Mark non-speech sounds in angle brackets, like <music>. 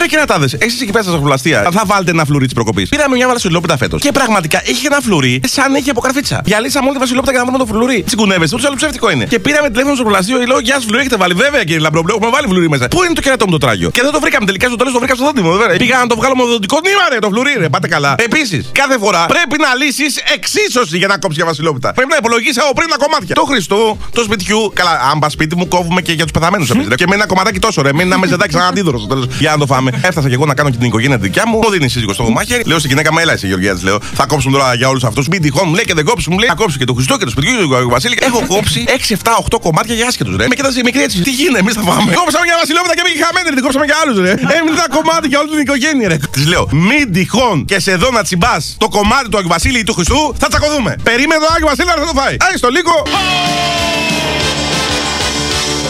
Ρε και να τα δε. Εσείς εκεί πέρα στα ζαχαροπλαστεία θα βάλετε ένα φλουρί της προκοπής. Πήραμε μια βασιλόπιτα φέτος. Και πραγματικά είχε ένα φλουρί σαν έχει από καρφίτσα. Διαλύσαμε όλη τη βασιλόπιτα για να βρούμε το φλουρί. Τσιγκουνεύεστε, ούτως άλλο ψεύτικο είναι. Και πήραμε τηλέφωνο στο ζαχαροπλαστείο, λέω Γεια σας, φλουρί έχετε βάλει. Βέβαια κύριε Λαμπρομπλέ, έχουμε βάλει φλουρί μέσα. Πού είναι το κερατό μου το τράγιο; Και δεν το βρήκαμε τελικά στο τέλος το βρήκα στο δόντι μου. Βέβαια. Πήγα να το βγάλω με δοντικό νήμα ρε το φλουρί ρε. Πάτε καλά. Επίσης, κάθε φορά πρέπει να λύσεις εξίσωση για να κόψεις για βασιλόπιτα. Πρέπει να υπολογίσει από πριν τα κομμάτια. Το Χριστού, το σπιτιού. Καλά, αν πας σπίτι μου κόβουμε και για τους πεθαμένους <laughs> εμείς. Και με ένα κομματάκι τόσο ρε. Μην ένα μεζεδάκι σαν αντίδωρο στο τέλος. Για να το φάμε. Έφτασα και εγώ να κάνω και την οικογένεια δικιά μου. Μου δίνει η σύζυγος το μαχαίρι. Λέω στην γυναίκα μου, έλα Γεωργία τη λέω. Θα κόψουμε τώρα για όλους αυτούς. Μην τυχόν μου λέει και δεν κόψουμε. Μου λέει θα κόψει και το Χριστό και το σπιτιού του Βασίλη. Έχω κόψει 6, 7, 8 κομμάτια για άσχετους ρε. Με κοιτάζει η μικρή έτσι. Τι γίνεται, εμείς θα φάμε. Κόψαμε για βασιλόπιτα και πήγε χαμένη. Δεν κόψαμε για άλλους ρε. <laughs> Έμεινε τα κομμάτια για όλη την οικογένεια ρε. Της λέω μην τυχόν και σε δω να τσιμπάς το κομμάτι του Αγίου Βασίλη ή του Χριστού θα τσακωδούμε. Περίμενε το Άγιο Βασίλη να το φάει. Άι στο λίγο.